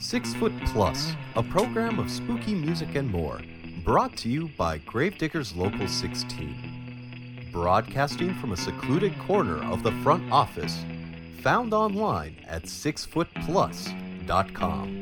Six Foot Plus, a program of spooky music and more, brought to you by Gravediggers Local 16. Broadcasting from a secluded corner of the front office, found online at sixfootplus.com.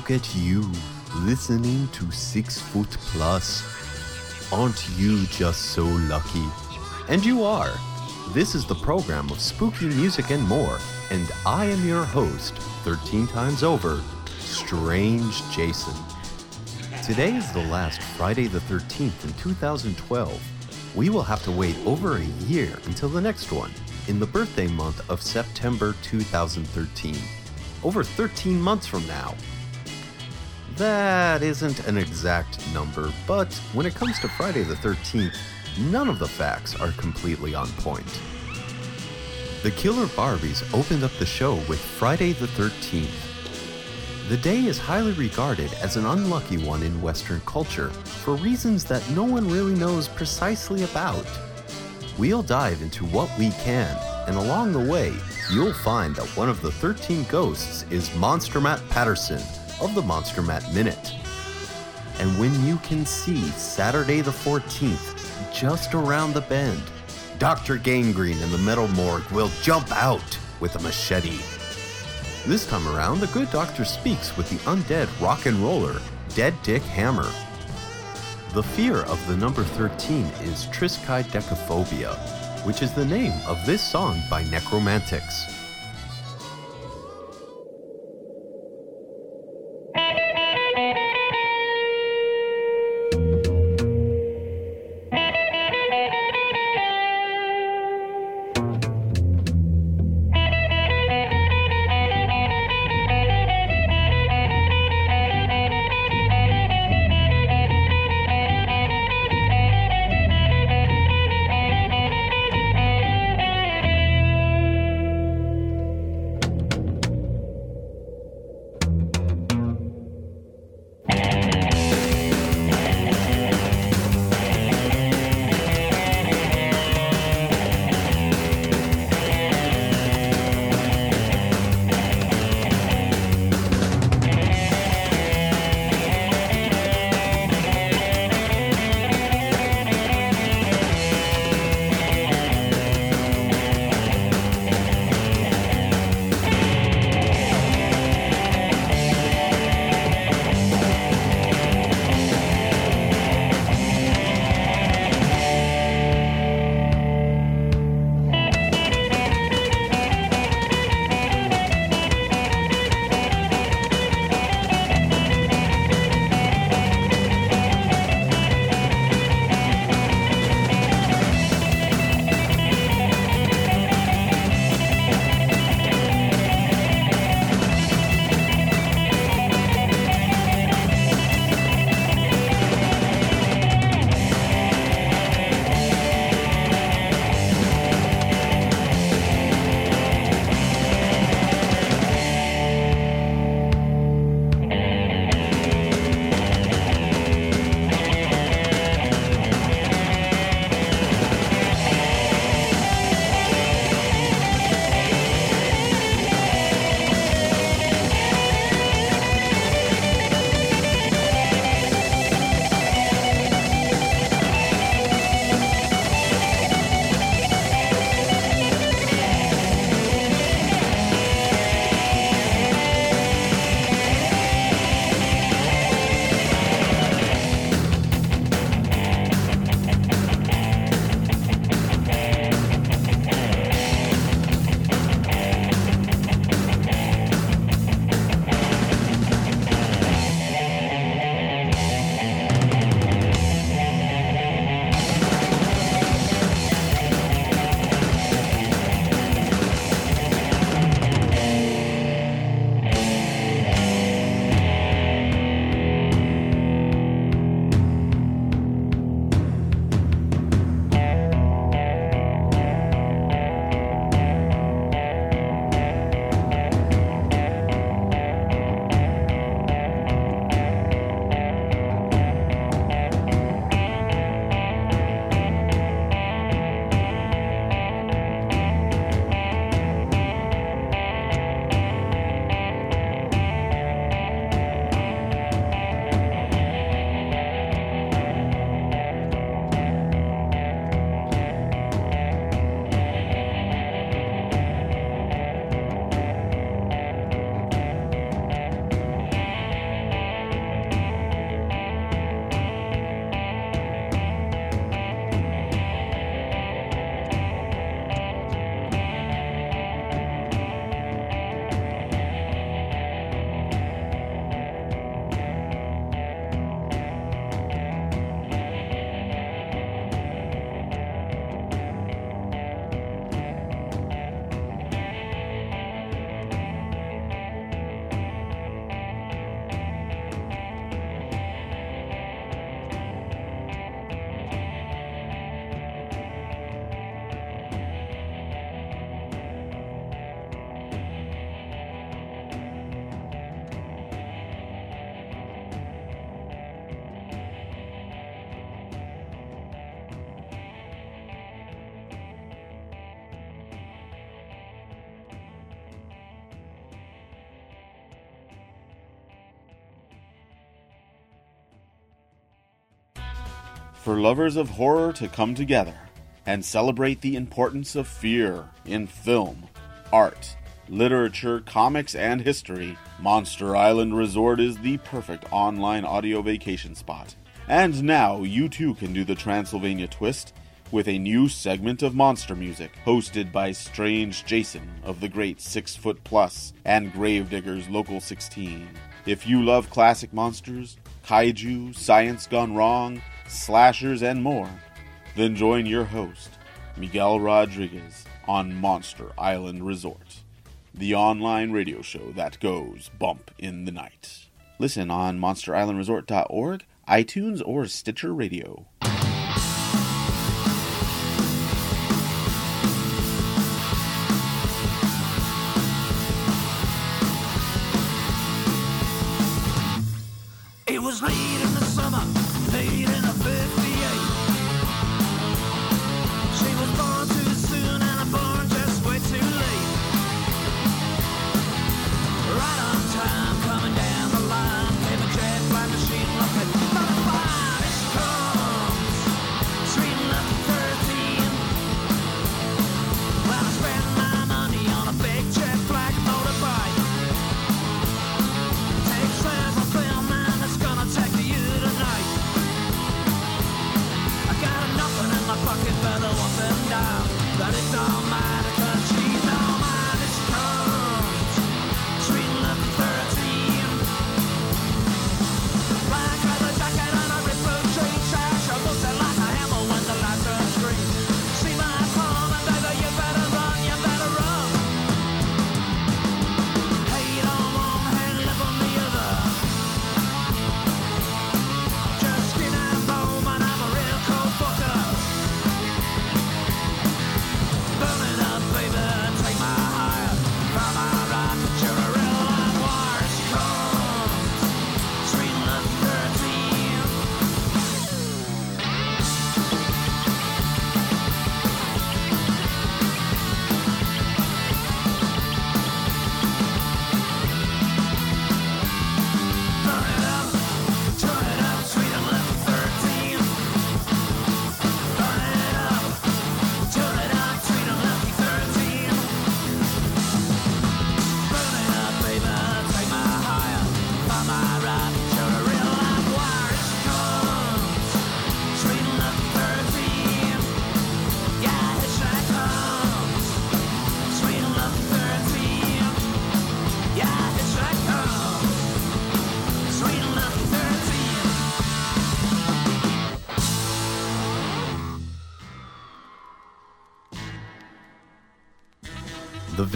look at you, listening to Six Foot Plus. Aren't you just so lucky? And you are. This is the program of spooky music and more, and I am your host, 13 times over, Strange Jason. Today is the last Friday the 13th in 2012. We will have to wait over a year until the next one, in the birthday month of September 2013. Over 13 months from now. That isn't an exact number, but when it comes to Friday the 13th, none of the facts are completely on point. The Killer Barbies opened up the show with Friday the 13th. The day is highly regarded as an unlucky one in Western culture for reasons that no one really knows precisely about. We'll dive into what we can, and along the way, you'll find that one of the 13 ghosts is Monster Matt Patterson of the Monster Matt Minute. And when you can see Saturday the 14th just around the bend, Dr. Gangrene in the metal morgue will jump out with a machete. This time around, the good doctor speaks with the undead rock and roller, Dead Dick Hammer. The fear of the number 13 is triskaidekaphobia, which is the name of this song by Nekromantix. For lovers of horror to come together and celebrate the importance of fear in film, art, literature, comics, and history, Monster Island Resort is the perfect online audio vacation spot. And now you too can do the Transylvania twist with a new segment of monster music hosted by Strange Jason of the Great Six Foot Plus and Gravediggers Local 16. If you love classic monsters, kaiju, science gone wrong, slashers, and more, then join your host, Miguel Rodriguez, on Monster Island Resort, the online radio show that goes bump in the night. Listen on monsterislandresort.org, iTunes, or Stitcher Radio.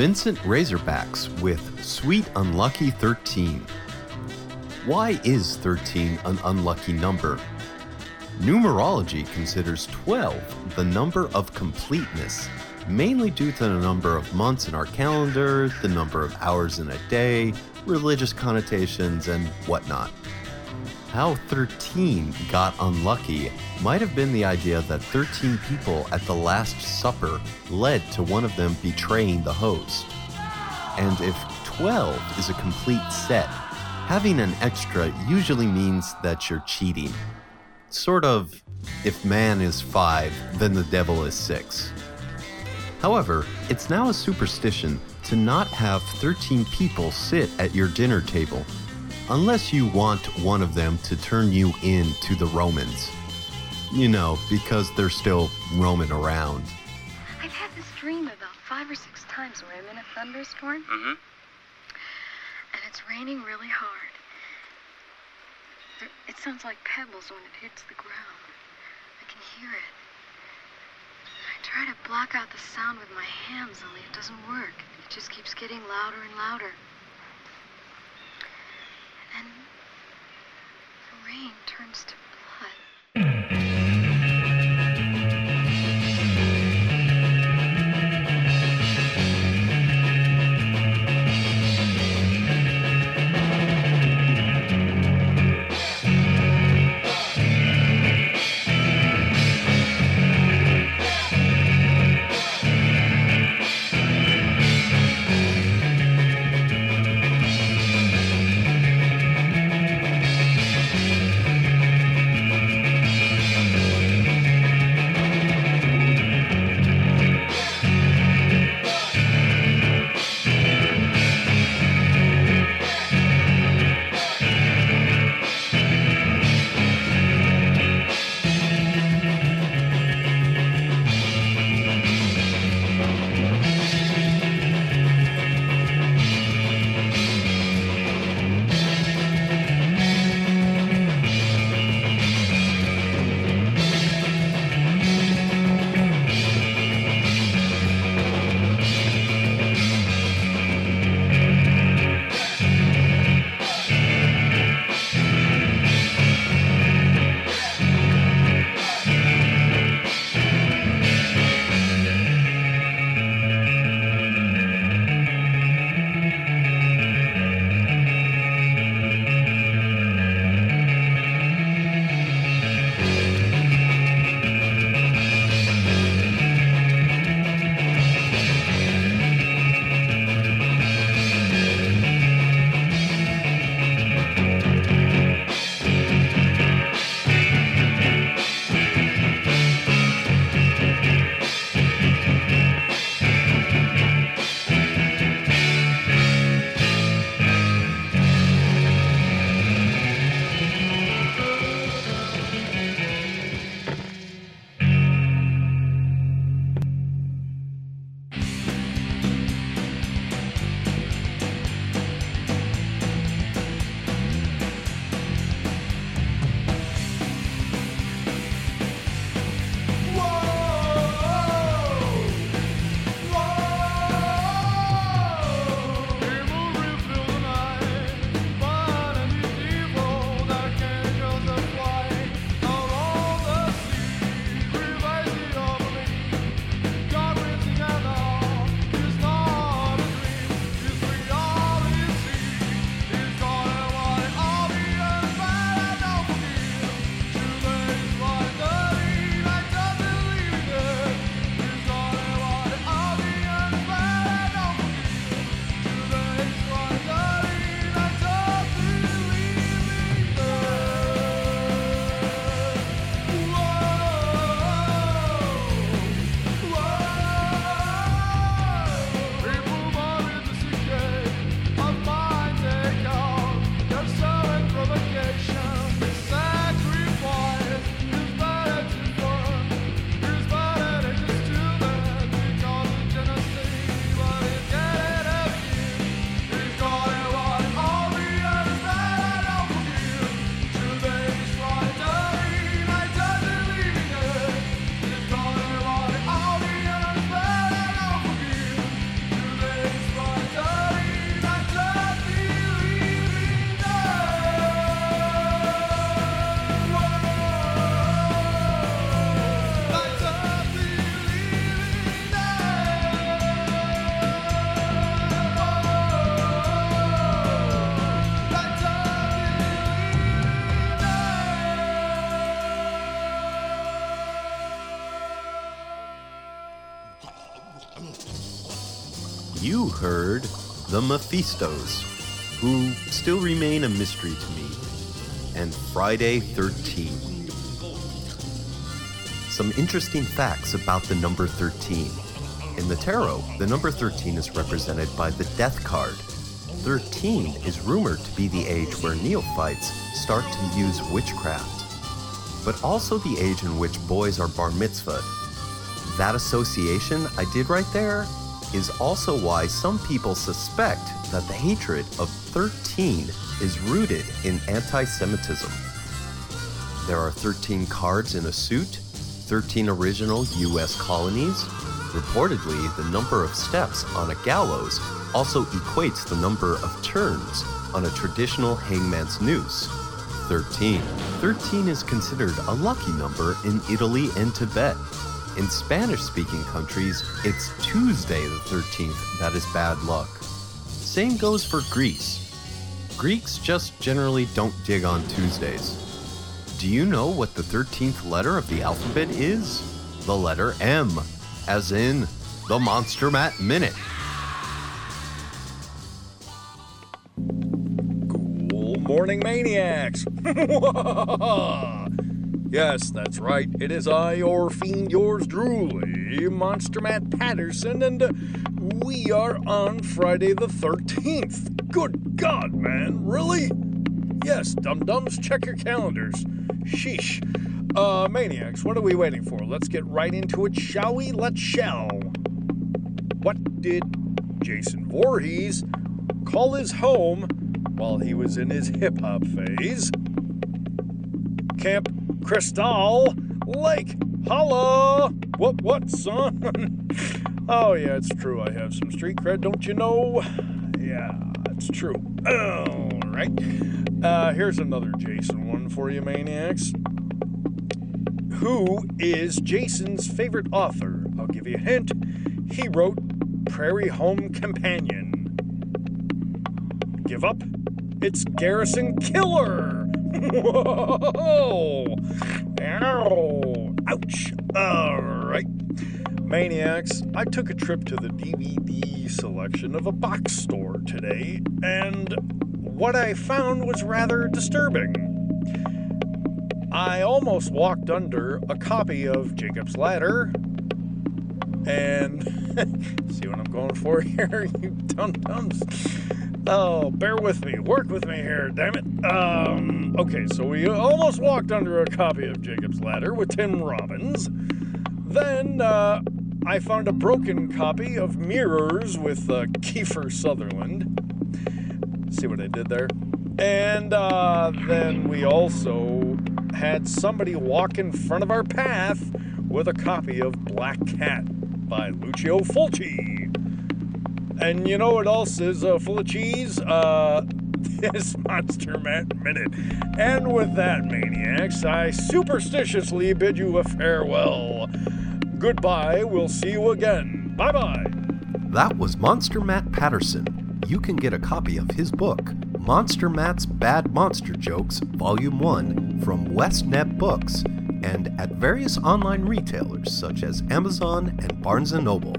Vincent Razorbacks with Sweet Unlucky 13. Why is 13 an unlucky number? Numerology considers 12 the number of completeness, mainly due to the number of months in our calendar, the number of hours in a day, religious connotations, and whatnot. How 13 got unlucky might have been the idea that 13 people at the Last Supper led to one of them betraying the host. And if 12 is a complete set, having an extra usually means that you're cheating. Sort of, if man is 5, then the devil is 6. However, it's now a superstition to not have 13 people sit at your dinner table unless you want one of them to turn you in to the Romans. You know, because they're still roaming around. I've had this dream about five or six times where I'm in a thunderstorm. Mhm. And it's raining really hard. It sounds like pebbles when it hits the ground. I can hear it. I try to block out the sound with my hands, only it doesn't work. It just keeps getting louder and louder. And the rain turns to blood. heard the Mephistos, who still remain a mystery to me, and Friday 13. Some interesting facts about the number 13. In the tarot, the number 13 is represented by the death card. 13 is rumored to be the age where neophytes start to use witchcraft, but also the age in which boys are bar mitzvahed. That association I did right there is also why some people suspect that the hatred of 13 is rooted in anti Semitism. There are 13 cards in a suit, 13 original US colonies. Reportedly, the number of steps on a gallows also equates the number of turns on a traditional hangman's noose. 13. 13 is considered a lucky number in Italy and Tibet. In Spanish speaking countries, it's Tuesday the 13th that is bad luck. Same goes for Greece. Greeks just generally don't dig on Tuesdays. Do you know what the 13th letter of the alphabet is? The letter M, as in the Monster Matt Minute. Cool morning, maniacs! yes, that's right. It is I, your fiend, yours truly, Monster Matt Patterson, and we are on Friday the 13th. Good God, man, really? Yes, dum dums, check your calendars. Sheesh. Uh, maniacs, what are we waiting for? Let's get right into it, shall we? Let's shall. What did Jason Voorhees call his home while he was in his hip hop phase? Camp Crystal Lake. Holla! What, what, son? oh, yeah, it's true. I have some street cred, don't you know? Yeah, it's true. All right. Uh, here's another Jason one for you, maniacs. Who is Jason's favorite author? I'll give you a hint. He wrote Prairie Home Companion. Give up? It's Garrison Killer! Whoa! Ow! Ouch! Alright. Maniacs, I took a trip to the DVD selection of a box store today, and what I found was rather disturbing. I almost walked under a copy of Jacob's Ladder, and see what I'm going for here, you dum dums. Oh, bear with me, work with me here, damn it. Um, okay, so we almost walked under a copy of Jacob's Ladder with Tim Robbins. Then uh, I found a broken copy of Mirrors with uh, Kiefer Sutherland. See what I did there? And uh, then we also had somebody walk in front of our path with a copy of Black Cat by Lucio Fulci. And you know what else is uh, full of cheese? Uh, this Monster Minute. And with that, maniacs, I superstitiously bid you a farewell. Goodbye, we'll see you again. Bye bye. That was Monster Matt Patterson. You can get a copy of his book, Monster Matt's Bad Monster Jokes, Volume 1, from Westnet Books and at various online retailers such as Amazon and Barnes & Noble.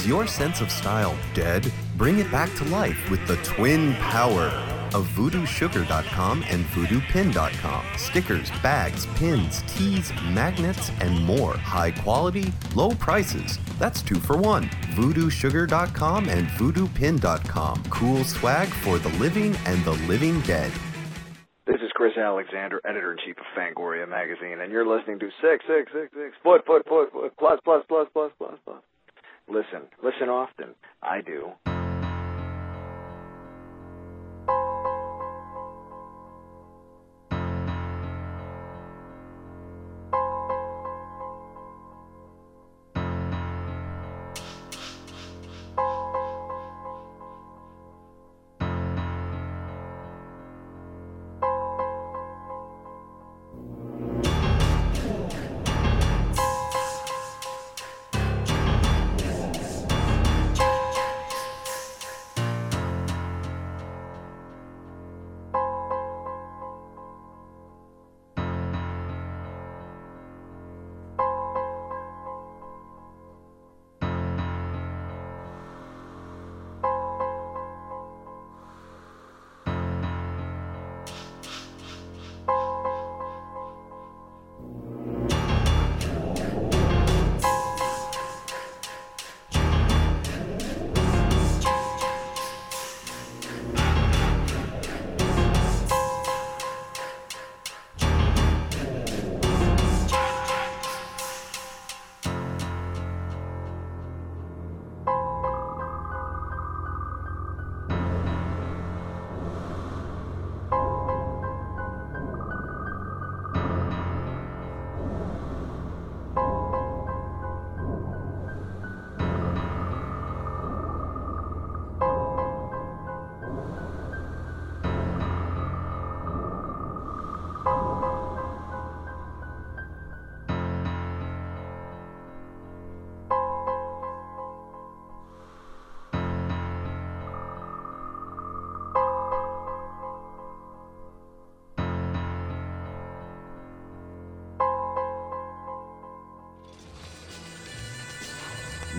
Is your sense of style dead? Bring it back to life with the twin power of voodoosugar.com and voodoopin.com. Stickers, bags, pins, tees, magnets, and more. High quality, low prices. That's two for one. voodoosugar.com and voodoopin.com. Cool swag for the living and the living dead. This is Chris Alexander, editor in chief of Fangoria magazine, and you're listening to six six six six foot foot foot foot plus plus plus plus plus plus. Listen, listen often. I do.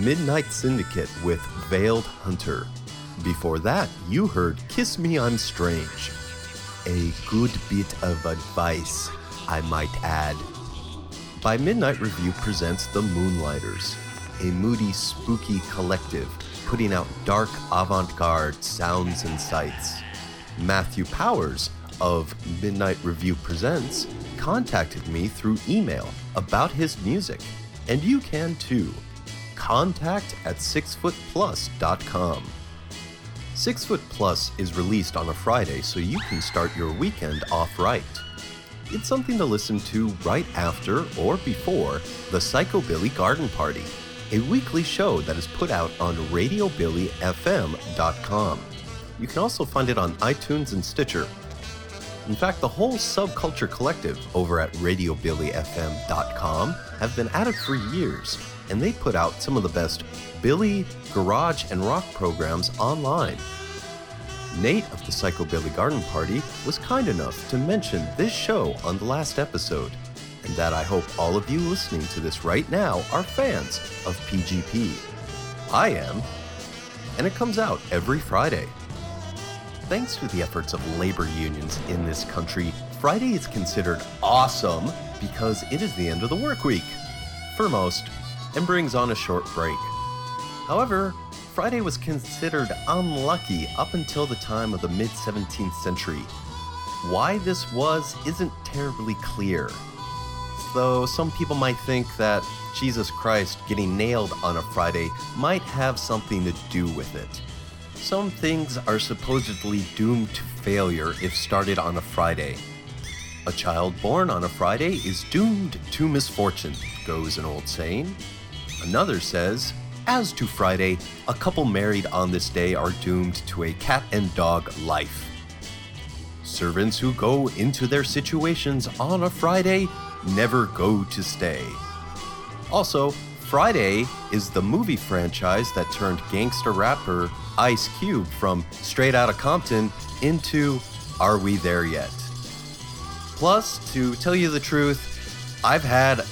Midnight Syndicate with Veiled Hunter. Before that, you heard Kiss Me I'm Strange. A good bit of advice, I might add. By Midnight Review presents The Moonlighters, a moody, spooky collective putting out dark avant garde sounds and sights. Matthew Powers of Midnight Review Presents contacted me through email about his music, and you can too. Contact at sixfootplus.com. Six Foot Plus is released on a Friday, so you can start your weekend off right. It's something to listen to right after or before the Psychobilly Garden Party, a weekly show that is put out on RadioBillyFM.com. You can also find it on iTunes and Stitcher. In fact, the whole subculture collective over at RadioBillyFM.com have been at it for years, and they put out some of the best Billy, garage, and rock programs online. Nate of the Psychobilly Garden Party was kind enough to mention this show on the last episode, and that I hope all of you listening to this right now are fans of PGP. I am, and it comes out every Friday. Thanks to the efforts of labor unions in this country, Friday is considered awesome because it is the end of the work week for most and brings on a short break. However, Friday was considered unlucky up until the time of the mid 17th century. Why this was isn't terribly clear, though some people might think that Jesus Christ getting nailed on a Friday might have something to do with it. Some things are supposedly doomed to failure if started on a Friday. A child born on a Friday is doomed to misfortune, goes an old saying. Another says, as to Friday, a couple married on this day are doomed to a cat and dog life. Servants who go into their situations on a Friday never go to stay. Also, Friday is the movie franchise that turned gangster rapper Ice Cube from Straight Outta Compton into Are We There Yet? Plus, to tell you the truth, I've had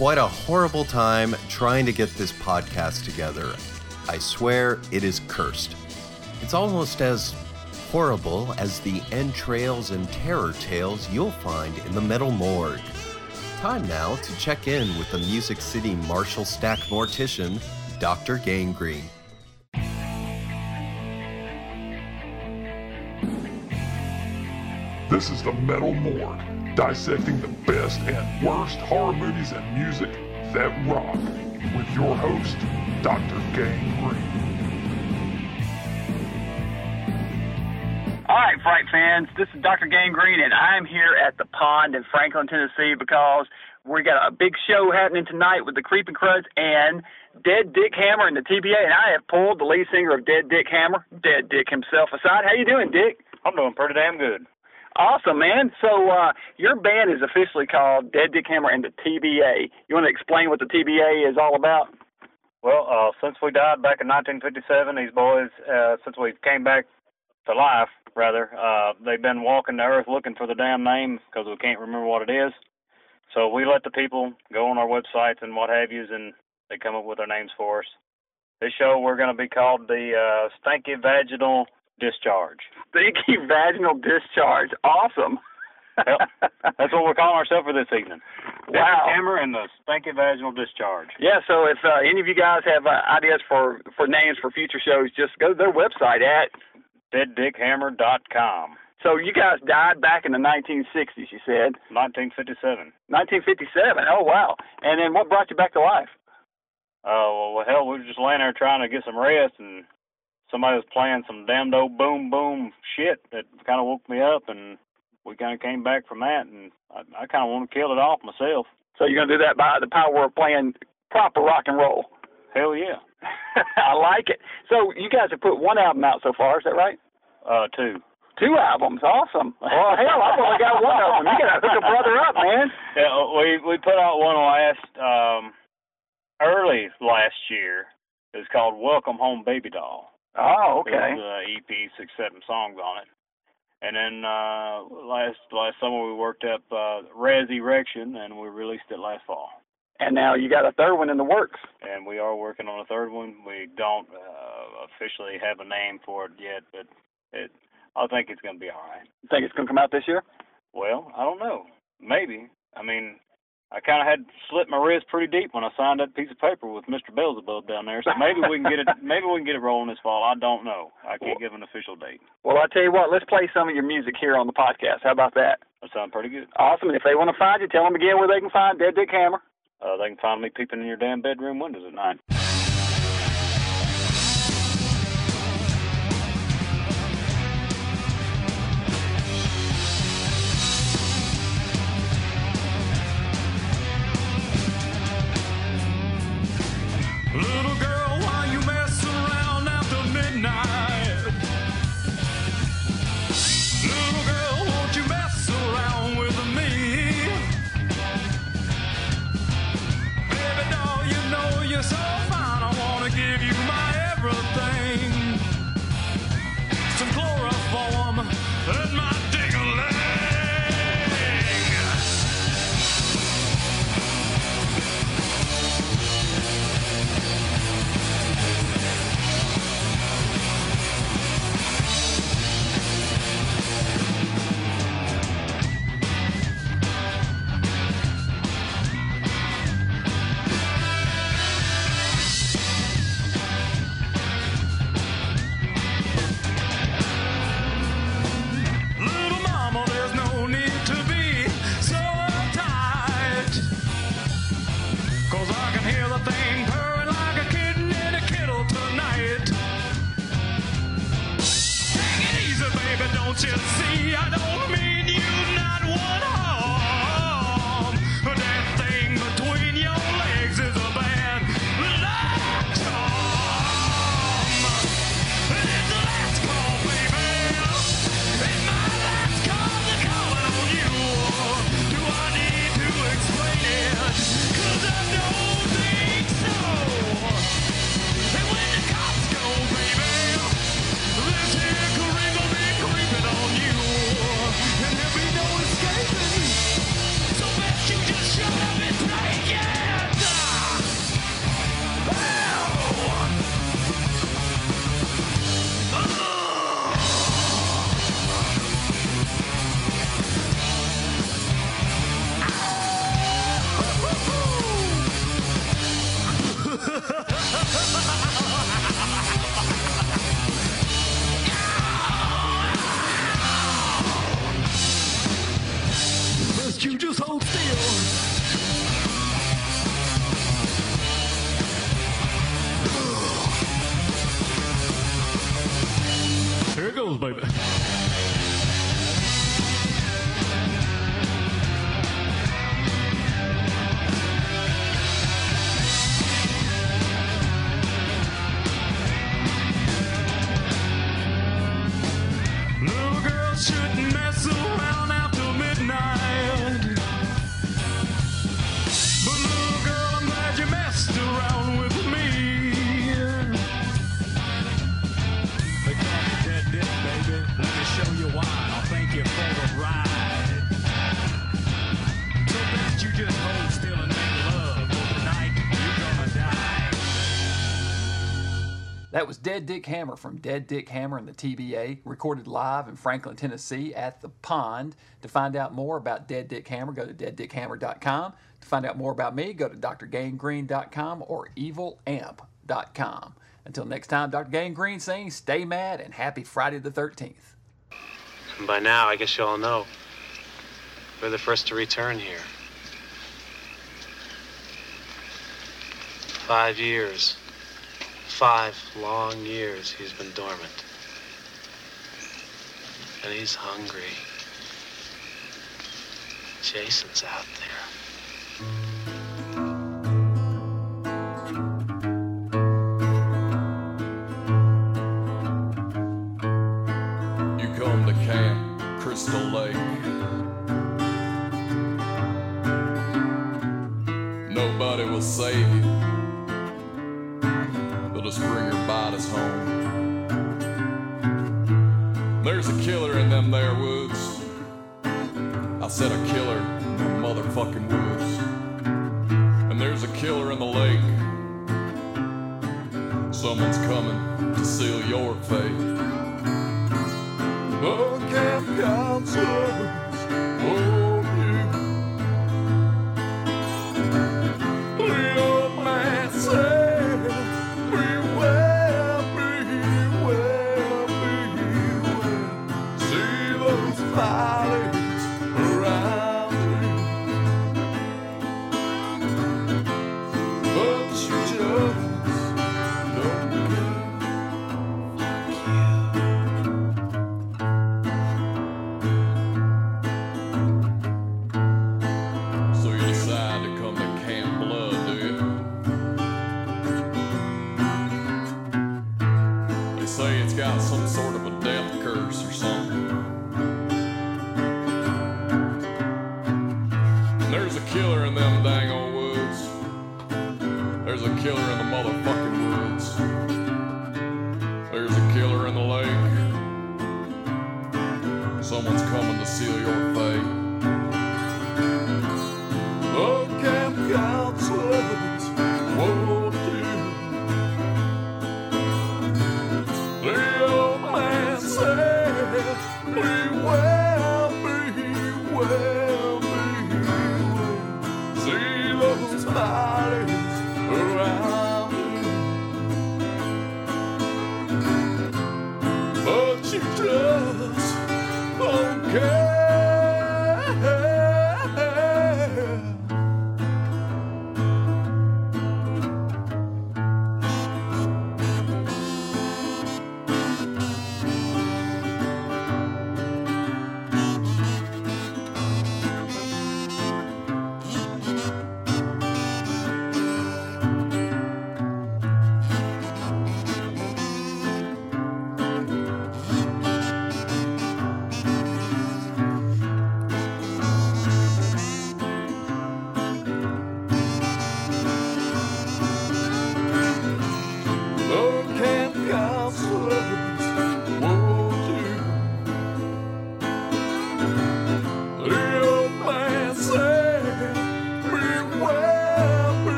quite a horrible time trying to get this podcast together. I swear it is cursed. It's almost as horrible as the entrails and terror tales you'll find in the Metal Morgue. Time now to check in with the Music City Marshall Stack mortician, Dr. Gangrene. This is the Metal Morgue, dissecting the best and worst horror movies and music that rock, with your host, Dr. Gangrene. All right, Fright fans, this is Dr. Gangrene, and I'm here at the pond in Franklin, Tennessee, because we got a big show happening tonight with the Creeping Cruds and Dead Dick Hammer and the TBA, and I have pulled the lead singer of Dead Dick Hammer, Dead Dick himself, aside. How you doing, Dick? I'm doing pretty damn good. Awesome, man. So uh, your band is officially called Dead Dick Hammer and the TBA. You want to explain what the TBA is all about? Well, uh, since we died back in 1957, these boys, uh, since we came back to life, rather, uh, they've been walking the earth looking for the damn name because we can't remember what it is. So we let the people go on our websites and what have yous, and they come up with their names for us. This show we're going to be called the uh, Stanky Vaginal Discharge. Stinky vaginal discharge. Awesome. Yep. That's what we're calling ourselves for this evening. Wow. Hammer and the Stanky Vaginal Discharge. Yeah, so if uh, any of you guys have uh, ideas for for names for future shows, just go to their website at. DeadDickHammer.com. So you guys died back in the 1960s, you said. 1957. 1957. Oh wow! And then what brought you back to life? Oh, well, hell, we were just laying there trying to get some rest, and somebody was playing some damned old boom boom shit that kind of woke me up, and we kind of came back from that, and I, I kind of want to kill it off myself. So you're gonna do that by the power of playing proper rock and roll. Hell yeah. I like it. So you guys have put one album out so far, is that right? Uh, two. Two albums, awesome. Well, hell, I've only got one of them. You gotta hook a brother up, man. Yeah, uh, we we put out one last um early last year. It's called Welcome Home Baby Doll. Oh, okay. uh, EP, six seven songs on it. And then uh last last summer we worked up uh Erection and we released it last fall. And now you got a third one in the works. And we are working on a third one. We don't uh, officially have a name for it yet, but it I think it's gonna be all right. You Think it's gonna come out this year? Well, I don't know. Maybe. I mean, I kind of had slipped my wrist pretty deep when I signed that piece of paper with Mr. Beelzebub down there. So maybe we can get it. Maybe we can get it rolling this fall. I don't know. I can't give an official date. Well, I tell you what, let's play some of your music here on the podcast. How about that? That sounds pretty good. Awesome. And if they want to find you, tell them again where they can find Dead Dick Hammer. Uh, they can find me peeping in your damn bedroom windows at night. Dead Dick Hammer from Dead Dick Hammer and the TBA, recorded live in Franklin, Tennessee at the Pond. To find out more about Dead Dick Hammer, go to deaddickhammer.com. To find out more about me, go to drgangrene.com or evilamp.com. Until next time, Dr. Gangrene saying stay mad and happy Friday the 13th. By now, I guess you all know, we're the first to return here. Five years. Five long years he's been dormant. And he's hungry. Jason's out there.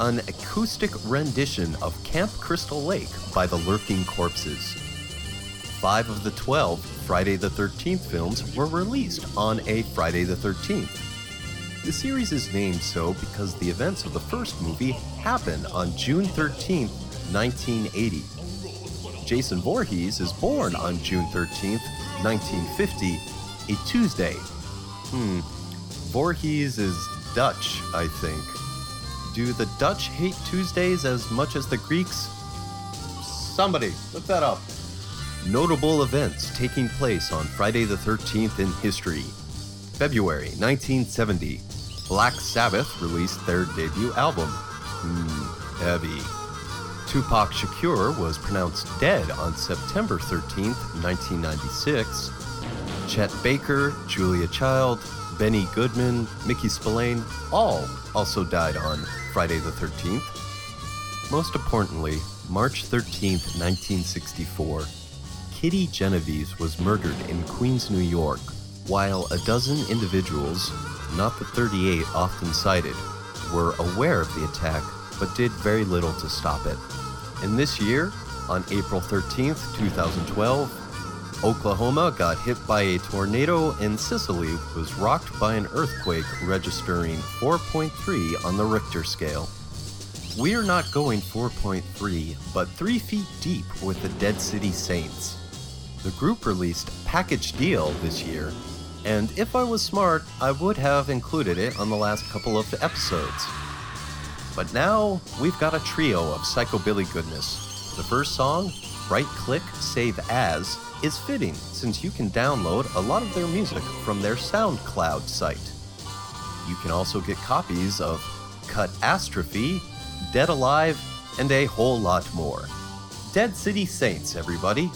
An acoustic rendition of Camp Crystal Lake by the Lurking Corpses. Five of the 12 Friday the 13th films were released on a Friday the 13th. The series is named so because the events of the first movie happen on June 13, 1980. Jason Voorhees is born on June 13, 1950, a Tuesday. Hmm, Voorhees is Dutch, I think. Do the Dutch hate Tuesdays as much as the Greeks? Somebody, look that up. Notable events taking place on Friday the 13th in history. February 1970, Black Sabbath released their debut album. Hmm, heavy. Tupac Shakur was pronounced dead on September 13th, 1996. Chet Baker, Julia Child, Benny Goodman, Mickey Spillane, all also died on Friday the 13th. Most importantly, March 13th, 1964, Kitty Genovese was murdered in Queens, New York, while a dozen individuals, not the 38 often cited, were aware of the attack but did very little to stop it. And this year, on April 13th, 2012, Oklahoma got hit by a tornado and Sicily was rocked by an earthquake registering 4.3 on the Richter scale. We're not going 4.3, but 3 feet deep with the Dead City Saints. The group released Package Deal this year, and if I was smart, I would have included it on the last couple of episodes. But now we've got a trio of psychobilly goodness. The first song, Right Click Save As, is fitting since you can download a lot of their music from their SoundCloud site. You can also get copies of Catastrophe, Dead Alive, and a whole lot more. Dead City Saints, everybody.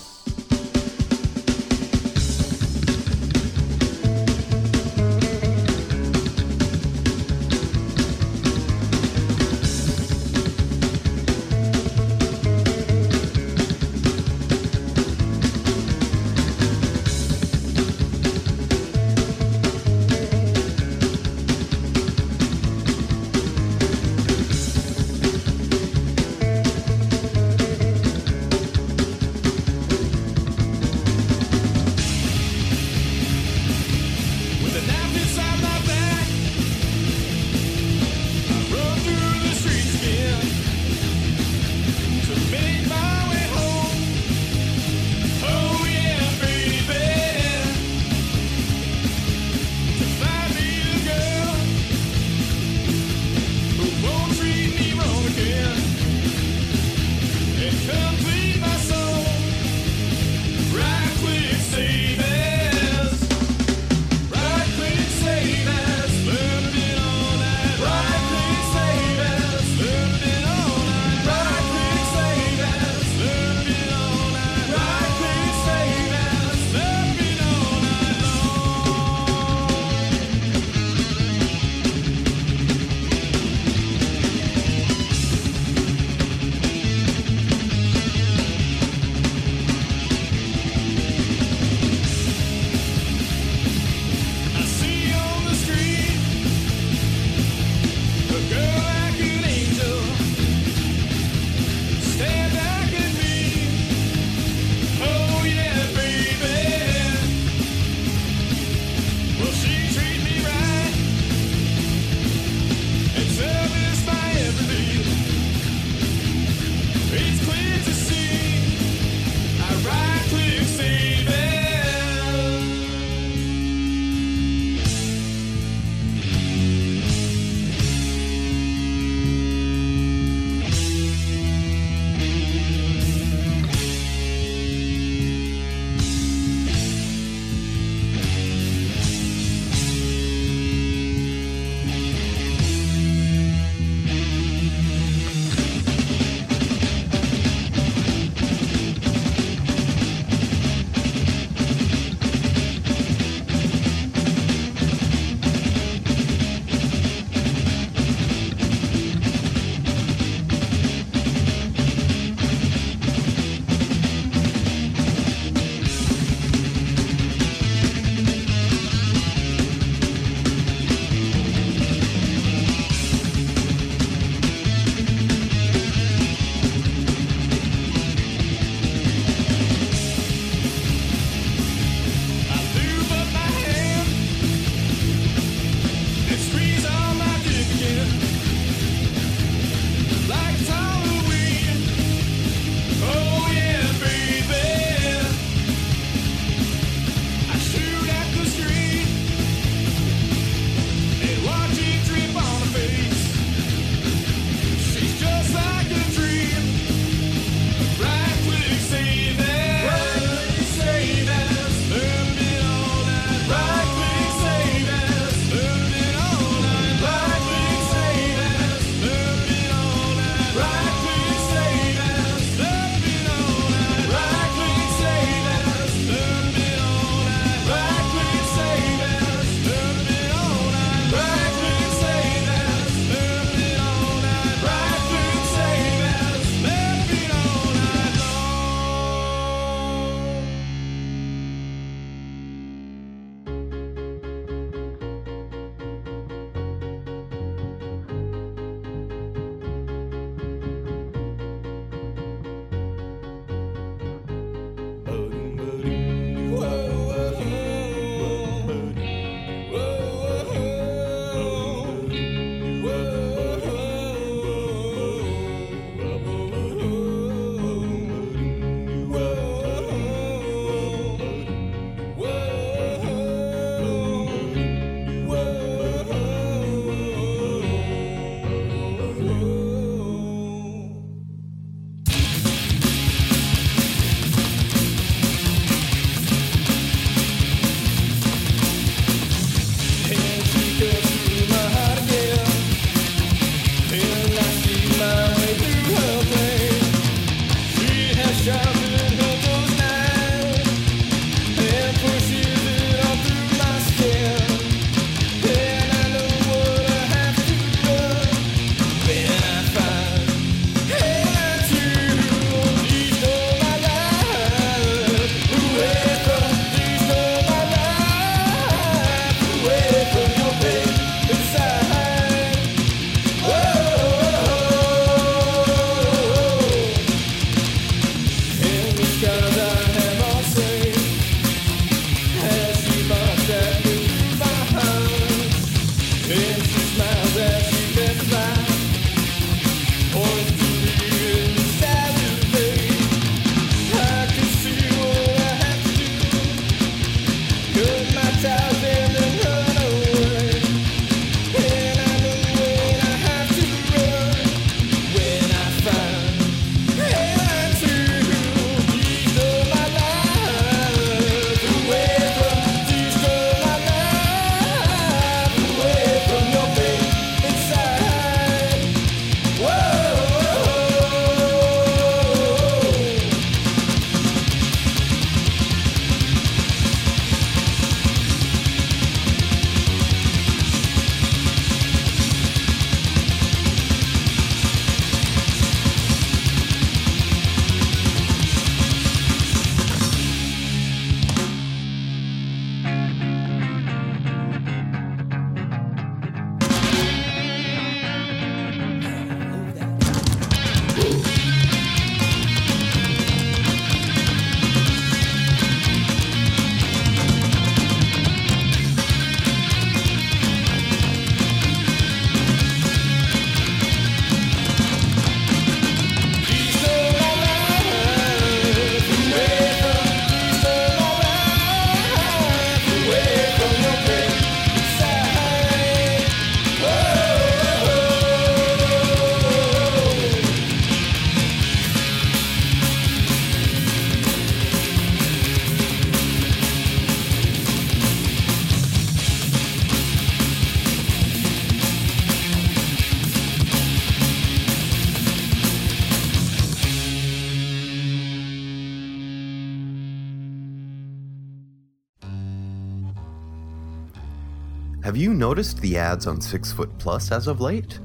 Noticed the ads on Six Foot Plus as of late?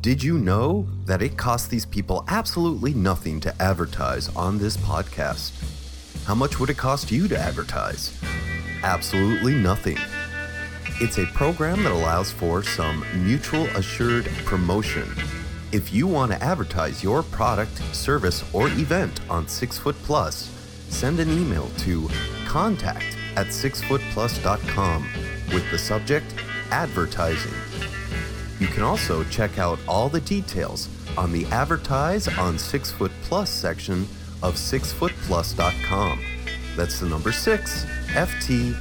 Did you know that it costs these people absolutely nothing to advertise on this podcast? How much would it cost you to advertise? Absolutely nothing. It's a program that allows for some mutual assured promotion. If you want to advertise your product, service, or event on Six Foot Plus, send an email to contact at sixfootplus.com with the subject advertising. You can also check out all the details on the Advertise on Six Foot Plus section of sixfootplus.com. That's the number six, F-T-P-L-U-S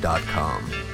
dot com. When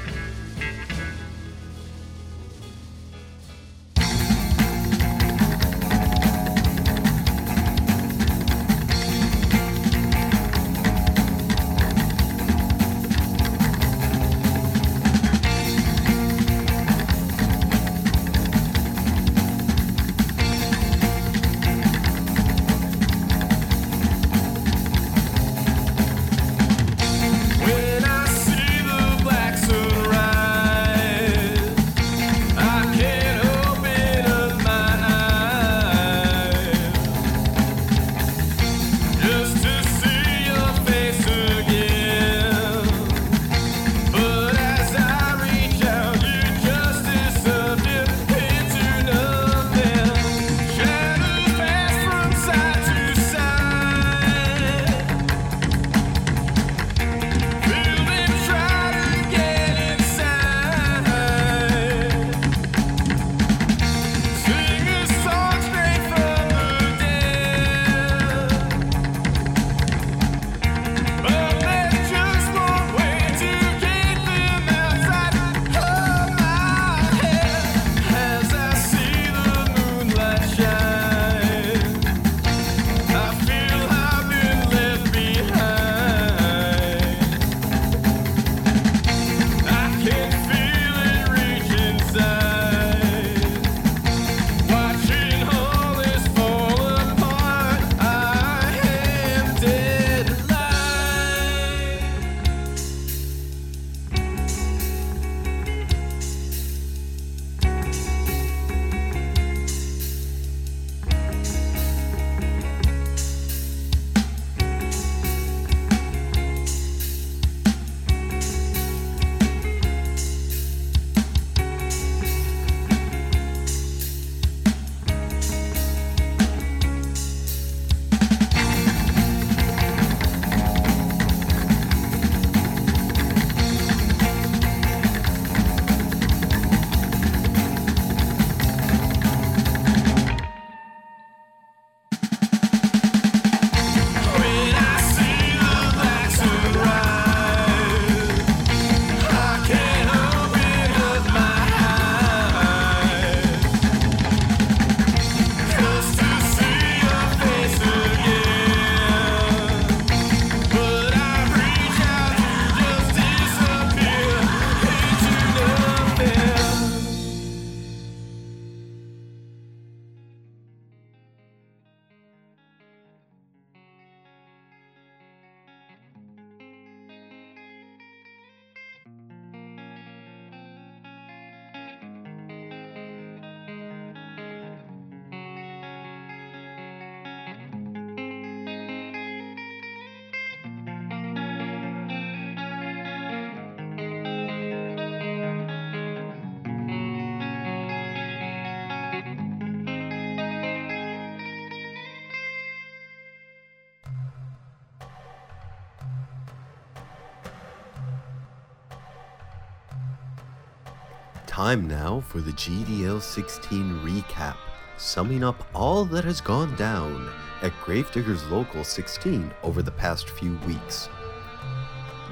Time now for the GDL 16 recap, summing up all that has gone down at Gravediggers Local 16 over the past few weeks.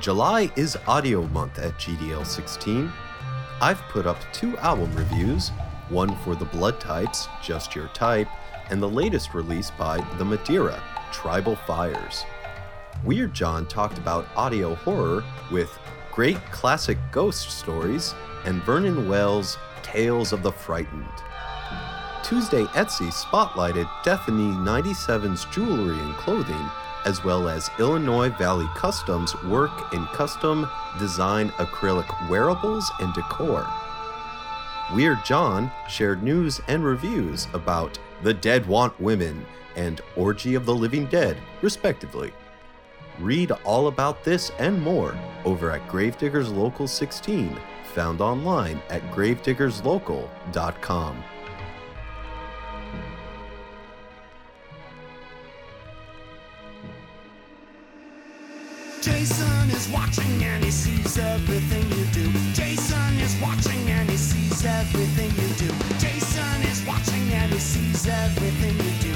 July is audio month at GDL 16. I've put up two album reviews, one for the Blood Types, Just Your Type, and the latest release by The Madeira, Tribal Fires. Weird John talked about audio horror with Great Classic Ghost Stories and Vernon Wells' Tales of the Frightened. Tuesday Etsy spotlighted Deathany 97's jewelry and clothing as well as Illinois Valley Customs work in custom design acrylic wearables and decor. Weird John shared news and reviews about The Dead Want Women and Orgy of the Living Dead, respectively. Read all about this and more over at Gravediggers Local 16, found online at gravediggerslocal.com. Jason is watching and he sees everything you do. Jason is watching and he sees everything you do. Jason is watching and he sees everything you do.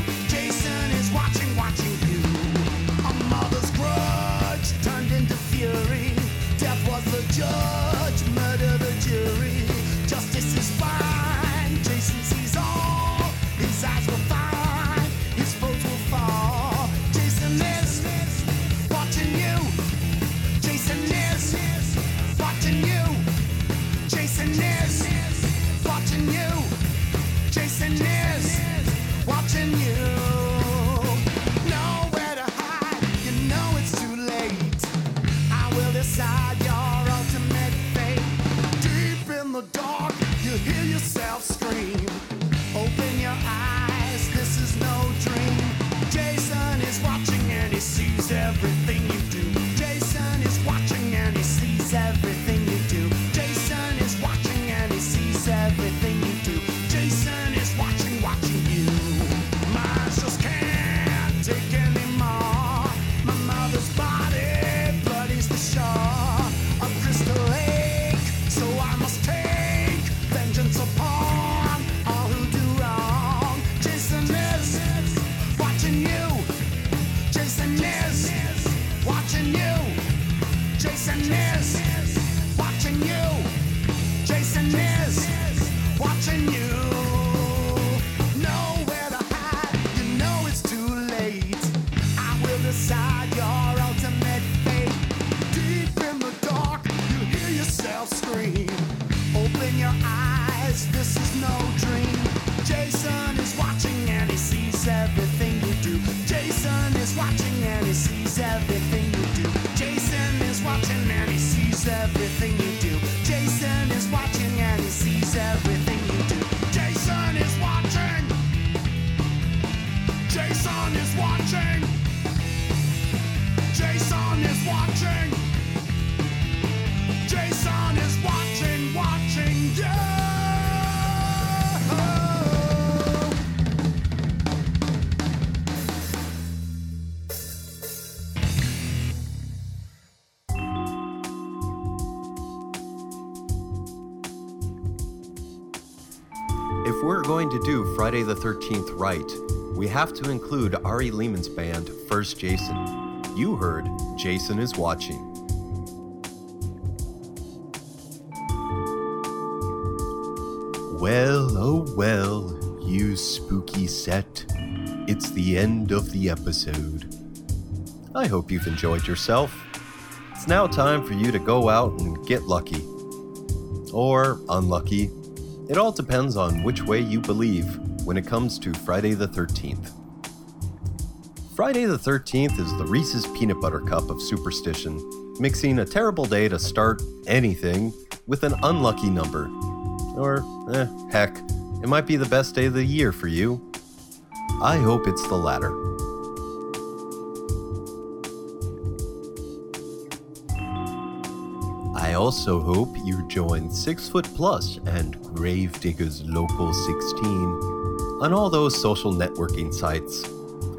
Hear yourself scream. Friday the 13th right, we have to include Ari Lehman's band, First Jason. You heard Jason is Watching. Well, oh well, you spooky set. It's the end of the episode. I hope you've enjoyed yourself. It's now time for you to go out and get lucky. Or unlucky. It all depends on which way you believe when it comes to Friday the 13th. Friday the 13th is the Reese's Peanut Butter Cup of superstition, mixing a terrible day to start anything with an unlucky number. Or, eh, heck, it might be the best day of the year for you. I hope it's the latter. I also hope you join Six Foot Plus and Gravediggers Local 16 on all those social networking sites.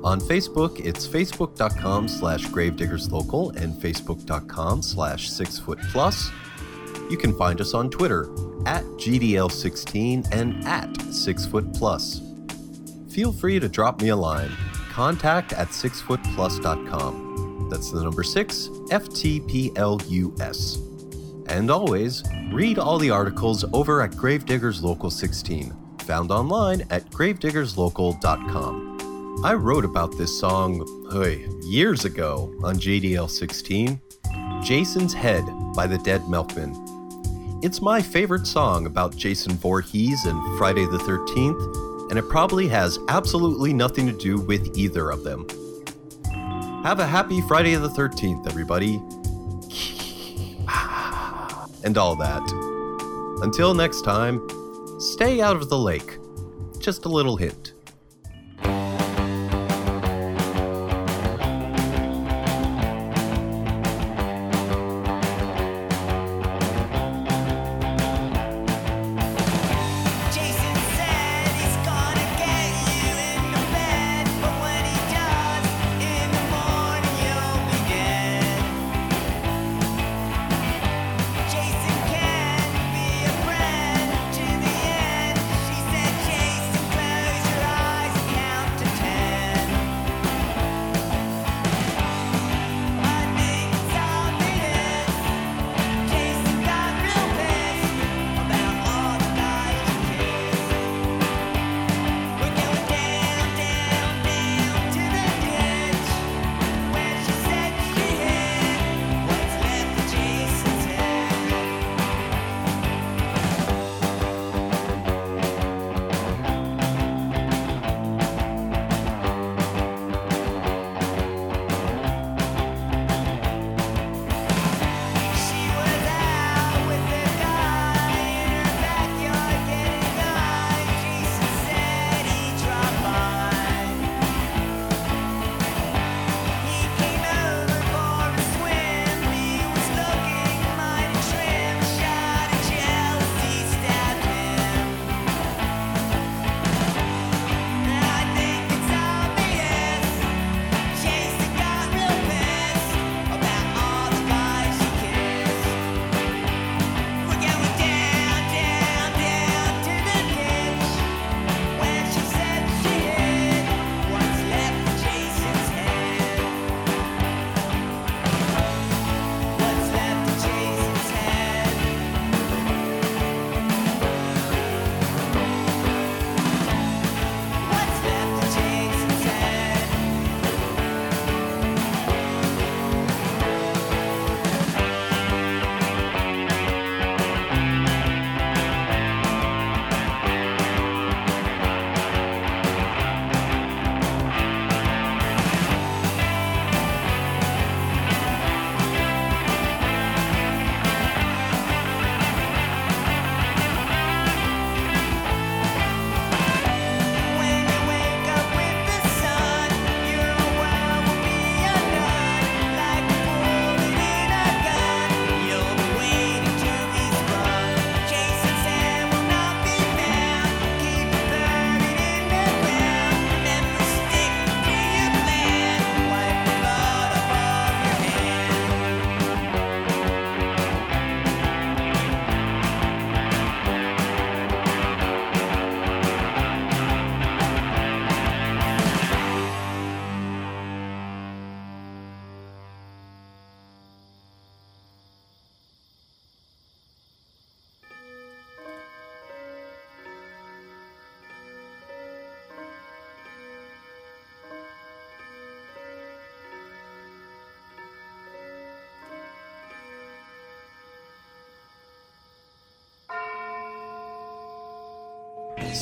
On Facebook, it's facebook.com slash gravediggerslocal and facebook.com slash sixfootplus. You can find us on Twitter at GDL16 and at sixfootplus. Feel free to drop me a line. Contact at sixfootplus.com. That's the number six, F T P L U S. And always, read all the articles over at Gravediggers Local 16, found online at gravediggerslocal.com. I wrote about this song hey, years ago on GDL 16, Jason's Head by the Dead Milkmen. It's my favorite song about Jason Voorhees and Friday the 13th, and it probably has absolutely nothing to do with either of them. Have a happy Friday the 13th, everybody. and all that. Until next time, stay out of the lake. Just a little hint.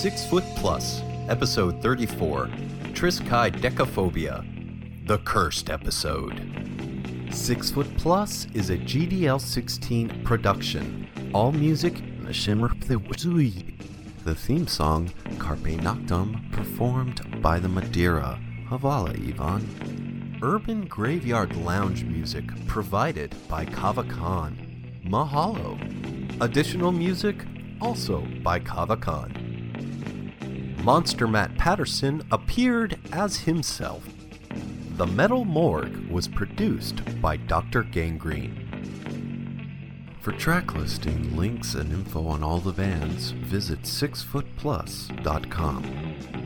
Six Foot Plus, Episode 34 Triskai Decaphobia, the Cursed Episode. Six Foot Plus is a GDL 16 production. All music, the theme song, Carpe Noctem, performed by the Madeira. Havala, Ivan. Urban Graveyard Lounge music provided by Kava Kon. Mahalo. Additional music also by Kava Kon. Monster Matt Patterson appeared as himself. The Metal Morgue was produced by Dr. Gangrene. For track listing, links, and info on all the bands, visit sixfootplus.com.